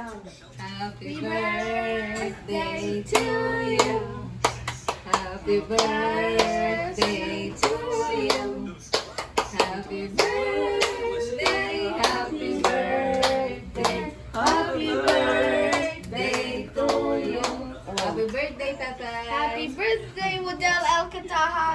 Happy birthday to you. Happy birthday to you. Happy birthday, happy birthday, happy birthday to you. Happy birthday, Tata. Happy birthday, Model Alcatahay!